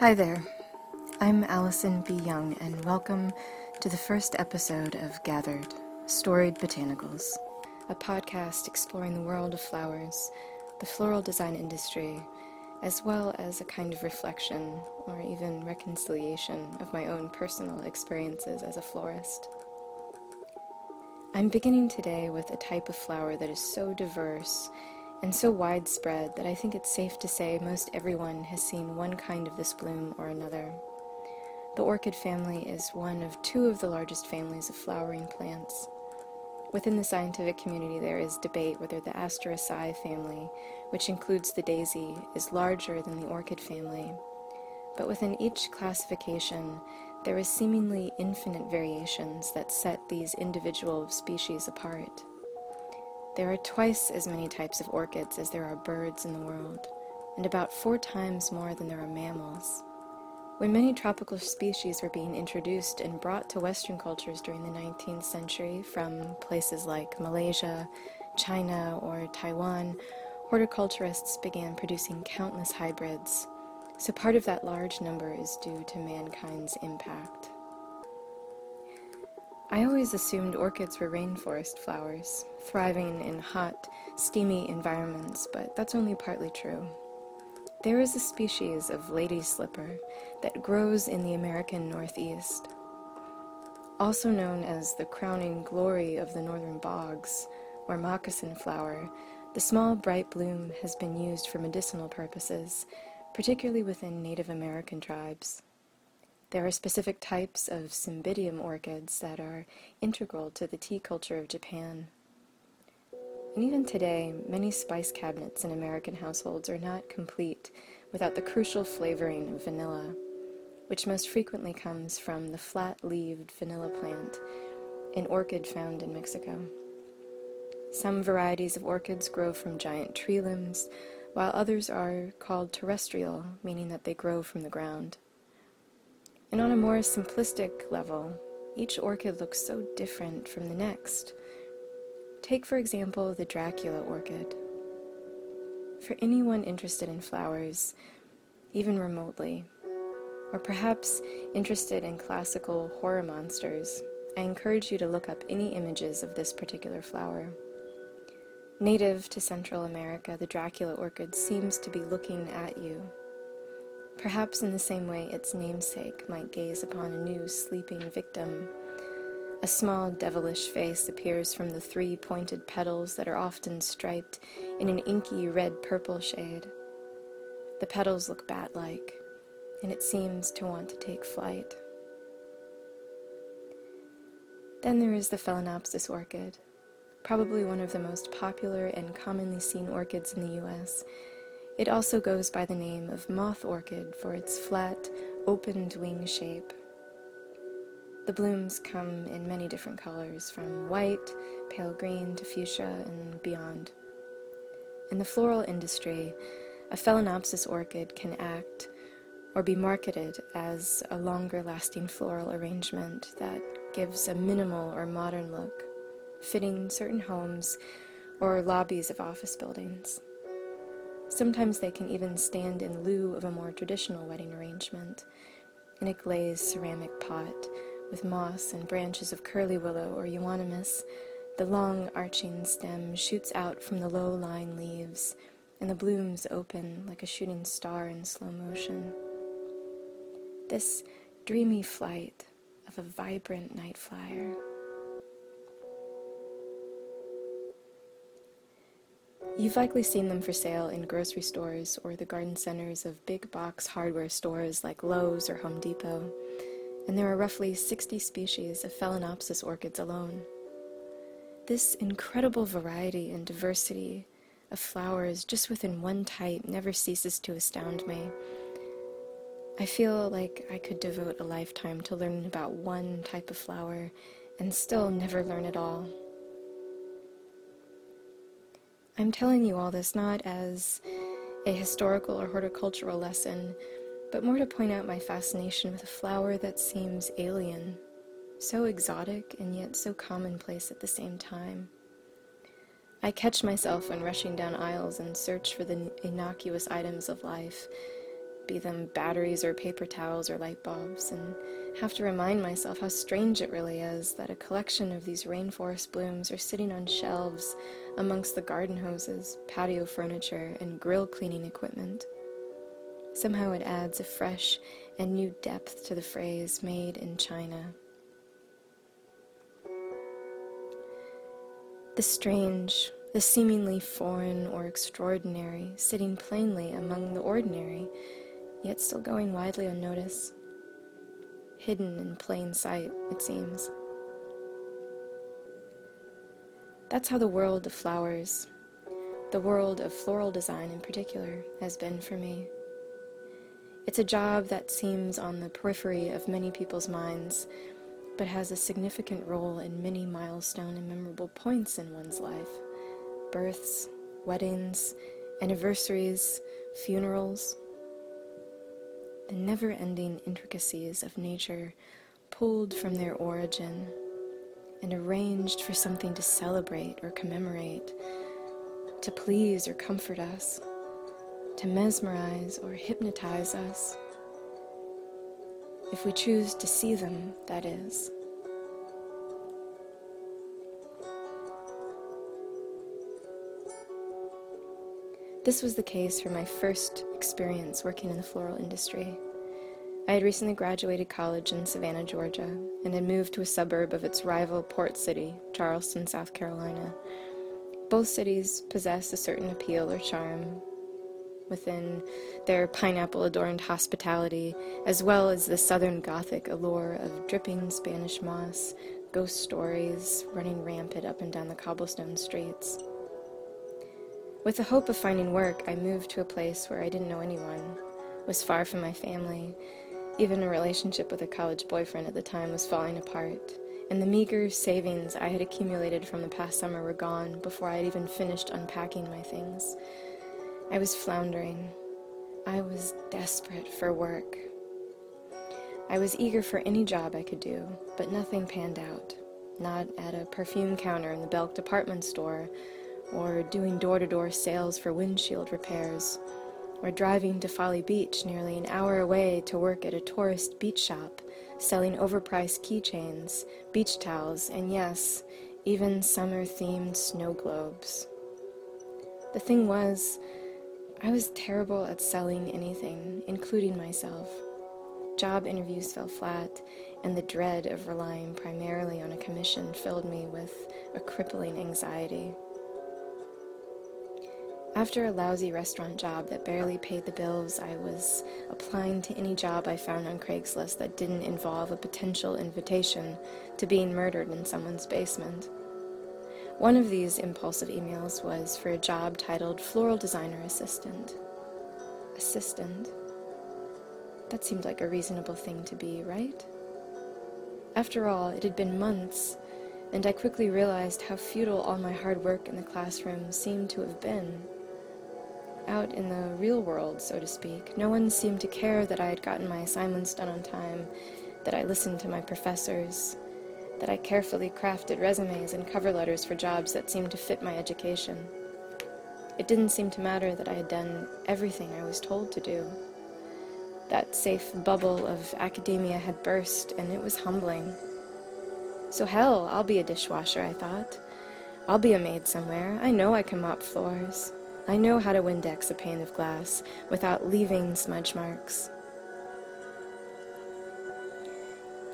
Hi there. I'm Allison B. Young, and welcome to the first episode of Gathered Storied Botanicals, a podcast exploring the world of flowers, the floral design industry, as well as a kind of reflection or even reconciliation of my own personal experiences as a florist. I'm beginning today with a type of flower that is so diverse and so widespread that I think it's safe to say most everyone has seen one kind of this bloom or another. The orchid family is one of two of the largest families of flowering plants. Within the scientific community, there is debate whether the Asteraceae family, which includes the daisy, is larger than the orchid family. But within each classification, there is seemingly infinite variations that set these individual species apart. There are twice as many types of orchids as there are birds in the world, and about four times more than there are mammals. When many tropical species were being introduced and brought to Western cultures during the 19th century from places like Malaysia, China, or Taiwan, horticulturists began producing countless hybrids. So part of that large number is due to mankind's impact. I always assumed orchids were rainforest flowers, thriving in hot, steamy environments, but that's only partly true. There is a species of lady slipper that grows in the American Northeast. Also known as the crowning glory of the northern bogs, or moccasin flower, the small bright bloom has been used for medicinal purposes, particularly within Native American tribes. There are specific types of cymbidium orchids that are integral to the tea culture of Japan. And even today, many spice cabinets in American households are not complete without the crucial flavoring of vanilla, which most frequently comes from the flat leaved vanilla plant, an orchid found in Mexico. Some varieties of orchids grow from giant tree limbs, while others are called terrestrial, meaning that they grow from the ground. And on a more simplistic level, each orchid looks so different from the next. Take, for example, the Dracula orchid. For anyone interested in flowers, even remotely, or perhaps interested in classical horror monsters, I encourage you to look up any images of this particular flower. Native to Central America, the Dracula orchid seems to be looking at you perhaps in the same way its namesake might gaze upon a new sleeping victim. A small devilish face appears from the three pointed petals that are often striped in an inky red purple shade. The petals look bat like, and it seems to want to take flight. Then there is the Phalaenopsis orchid, probably one of the most popular and commonly seen orchids in the US it also goes by the name of moth orchid for its flat, opened wing shape. The blooms come in many different colors, from white, pale green to fuchsia and beyond. In the floral industry, a Phalaenopsis orchid can act or be marketed as a longer lasting floral arrangement that gives a minimal or modern look, fitting certain homes or lobbies of office buildings. Sometimes they can even stand in lieu of a more traditional wedding arrangement, in a glazed ceramic pot with moss and branches of curly willow or euonymus. The long arching stem shoots out from the low lying leaves, and the blooms open like a shooting star in slow motion. This dreamy flight of a vibrant night flyer. You've likely seen them for sale in grocery stores or the garden centers of big box hardware stores like Lowe's or Home Depot, and there are roughly 60 species of Phalaenopsis orchids alone. This incredible variety and diversity of flowers just within one type never ceases to astound me. I feel like I could devote a lifetime to learning about one type of flower and still never learn it all. I'm telling you all this not as a historical or horticultural lesson, but more to point out my fascination with a flower that seems alien, so exotic and yet so commonplace at the same time. I catch myself when rushing down aisles in search for the innocuous items of life, be them batteries or paper towels or light bulbs, and have to remind myself how strange it really is that a collection of these rainforest blooms are sitting on shelves amongst the garden hoses, patio furniture, and grill cleaning equipment. Somehow it adds a fresh and new depth to the phrase made in China. The strange, the seemingly foreign or extraordinary, sitting plainly among the ordinary, yet still going widely unnoticed. Hidden in plain sight, it seems. That's how the world of flowers, the world of floral design in particular, has been for me. It's a job that seems on the periphery of many people's minds, but has a significant role in many milestone and memorable points in one's life births, weddings, anniversaries, funerals. The never ending intricacies of nature pulled from their origin and arranged for something to celebrate or commemorate, to please or comfort us, to mesmerize or hypnotize us. If we choose to see them, that is. This was the case for my first experience working in the floral industry. I had recently graduated college in Savannah, Georgia, and had moved to a suburb of its rival port city, Charleston, South Carolina. Both cities possess a certain appeal or charm within their pineapple adorned hospitality, as well as the southern Gothic allure of dripping Spanish moss, ghost stories running rampant up and down the cobblestone streets. With the hope of finding work, I moved to a place where I didn't know anyone, was far from my family. Even a relationship with a college boyfriend at the time was falling apart, and the meager savings I had accumulated from the past summer were gone before I had even finished unpacking my things. I was floundering. I was desperate for work. I was eager for any job I could do, but nothing panned out. Not at a perfume counter in the Belk department store or doing door to door sales for windshield repairs, or driving to Folly Beach nearly an hour away to work at a tourist beach shop selling overpriced keychains, beach towels, and yes, even summer themed snow globes. The thing was, I was terrible at selling anything, including myself. Job interviews fell flat, and the dread of relying primarily on a commission filled me with a crippling anxiety. After a lousy restaurant job that barely paid the bills, I was applying to any job I found on Craigslist that didn't involve a potential invitation to being murdered in someone's basement. One of these impulsive emails was for a job titled Floral Designer Assistant. Assistant? That seemed like a reasonable thing to be, right? After all, it had been months, and I quickly realized how futile all my hard work in the classroom seemed to have been out in the real world, so to speak, no one seemed to care that I had gotten my assignments done on time, that I listened to my professors, that I carefully crafted resumes and cover letters for jobs that seemed to fit my education. It didn't seem to matter that I had done everything I was told to do. That safe bubble of academia had burst, and it was humbling. So, hell, I'll be a dishwasher, I thought. I'll be a maid somewhere. I know I can mop floors. I know how to Windex a pane of glass without leaving smudge marks.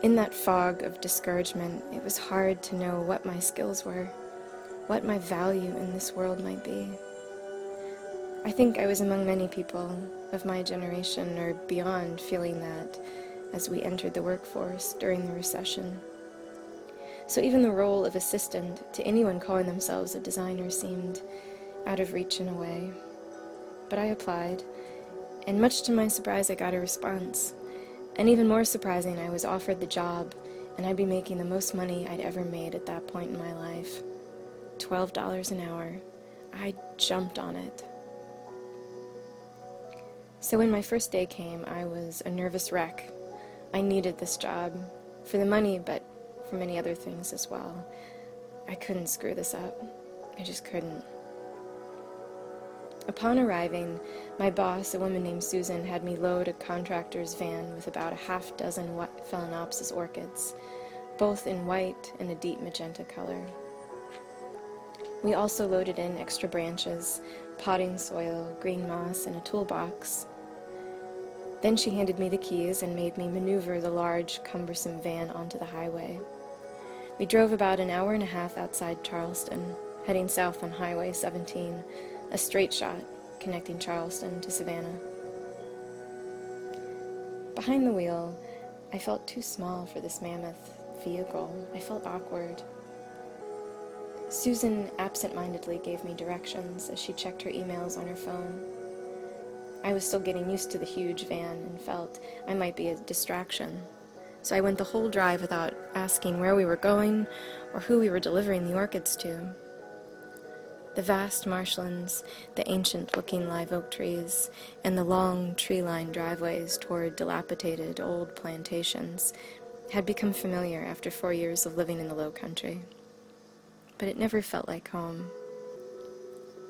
In that fog of discouragement, it was hard to know what my skills were, what my value in this world might be. I think I was among many people of my generation or beyond feeling that as we entered the workforce during the recession. So even the role of assistant to anyone calling themselves a designer seemed out of reach in a way. But I applied, and much to my surprise, I got a response. And even more surprising, I was offered the job, and I'd be making the most money I'd ever made at that point in my life $12 an hour. I jumped on it. So when my first day came, I was a nervous wreck. I needed this job for the money, but for many other things as well. I couldn't screw this up. I just couldn't. Upon arriving, my boss, a woman named Susan, had me load a contractor's van with about a half dozen Phalaenopsis orchids, both in white and a deep magenta color. We also loaded in extra branches, potting soil, green moss, and a toolbox. Then she handed me the keys and made me maneuver the large, cumbersome van onto the highway. We drove about an hour and a half outside Charleston, heading south on Highway 17, a straight shot connecting Charleston to Savannah. Behind the wheel, I felt too small for this mammoth vehicle. I felt awkward. Susan absent mindedly gave me directions as she checked her emails on her phone. I was still getting used to the huge van and felt I might be a distraction so I went the whole drive without asking where we were going or who we were delivering the orchids to. The vast marshlands, the ancient looking live oak trees, and the long tree lined driveways toward dilapidated old plantations had become familiar after four years of living in the low country. But it never felt like home.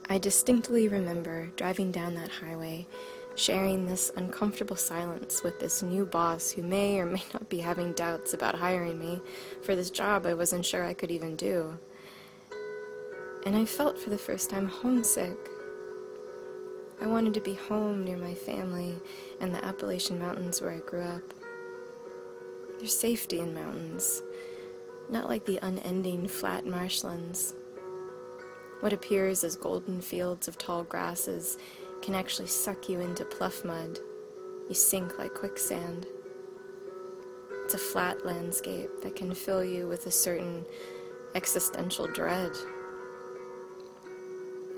I distinctly remember driving down that highway sharing this uncomfortable silence with this new boss who may or may not be having doubts about hiring me for this job I wasn't sure I could even do. And I felt for the first time homesick. I wanted to be home near my family and the Appalachian Mountains where I grew up. There's safety in mountains, not like the unending flat marshlands. What appears as golden fields of tall grasses can actually suck you into pluff mud. You sink like quicksand. It's a flat landscape that can fill you with a certain existential dread.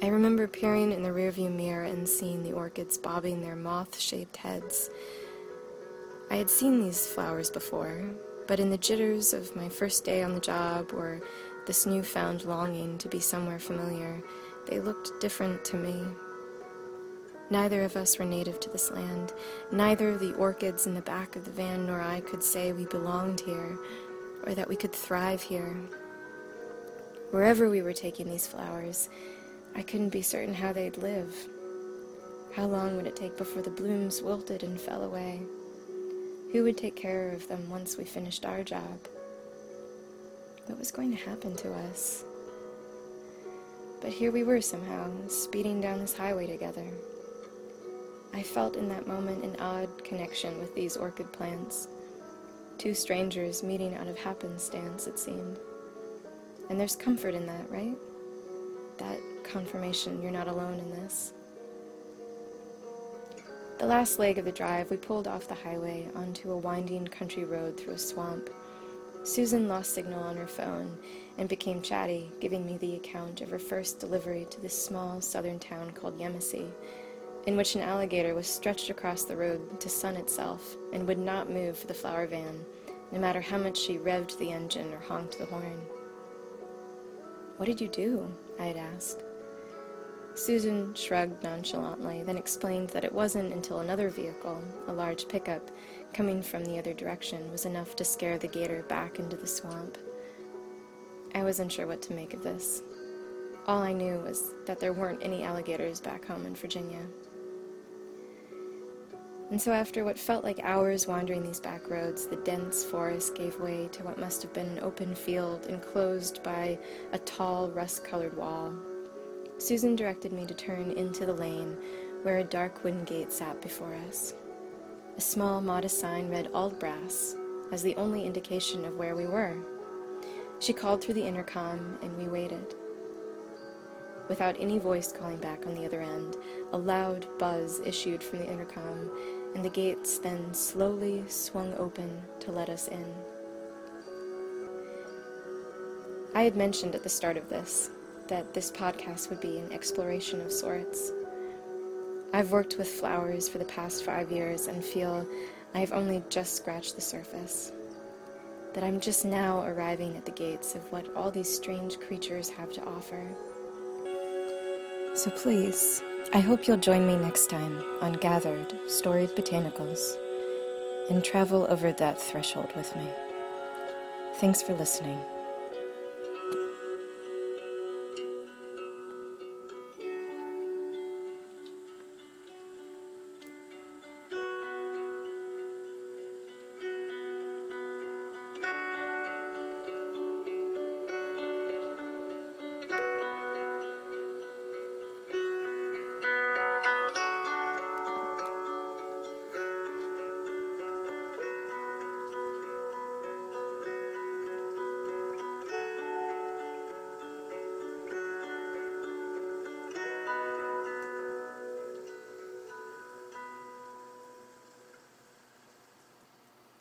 I remember peering in the rearview mirror and seeing the orchids bobbing their moth shaped heads. I had seen these flowers before, but in the jitters of my first day on the job or this newfound longing to be somewhere familiar, they looked different to me. Neither of us were native to this land. Neither the orchids in the back of the van nor I could say we belonged here or that we could thrive here. Wherever we were taking these flowers, I couldn't be certain how they'd live. How long would it take before the blooms wilted and fell away? Who would take care of them once we finished our job? What was going to happen to us? But here we were somehow, speeding down this highway together. I felt in that moment an odd connection with these orchid plants. Two strangers meeting out of happenstance, it seemed. And there's comfort in that, right? That confirmation you're not alone in this. The last leg of the drive, we pulled off the highway onto a winding country road through a swamp. Susan lost signal on her phone and became chatty, giving me the account of her first delivery to this small southern town called Yemassee in which an alligator was stretched across the road to sun itself and would not move for the flower van, no matter how much she revved the engine or honked the horn. What did you do? I had asked. Susan shrugged nonchalantly, then explained that it wasn't until another vehicle, a large pickup, coming from the other direction, was enough to scare the gator back into the swamp. I wasn't sure what to make of this. All I knew was that there weren't any alligators back home in Virginia. And so, after what felt like hours wandering these back roads, the dense forest gave way to what must have been an open field enclosed by a tall, rust colored wall. Susan directed me to turn into the lane where a dark wooden gate sat before us. A small, modest sign read Auldbrass as the only indication of where we were. She called through the intercom, and we waited. Without any voice calling back on the other end, a loud buzz issued from the intercom, and the gates then slowly swung open to let us in. I had mentioned at the start of this that this podcast would be an exploration of sorts. I've worked with flowers for the past five years and feel I have only just scratched the surface. That I'm just now arriving at the gates of what all these strange creatures have to offer. So please, I hope you'll join me next time on Gathered Storied Botanicals and travel over that threshold with me. Thanks for listening.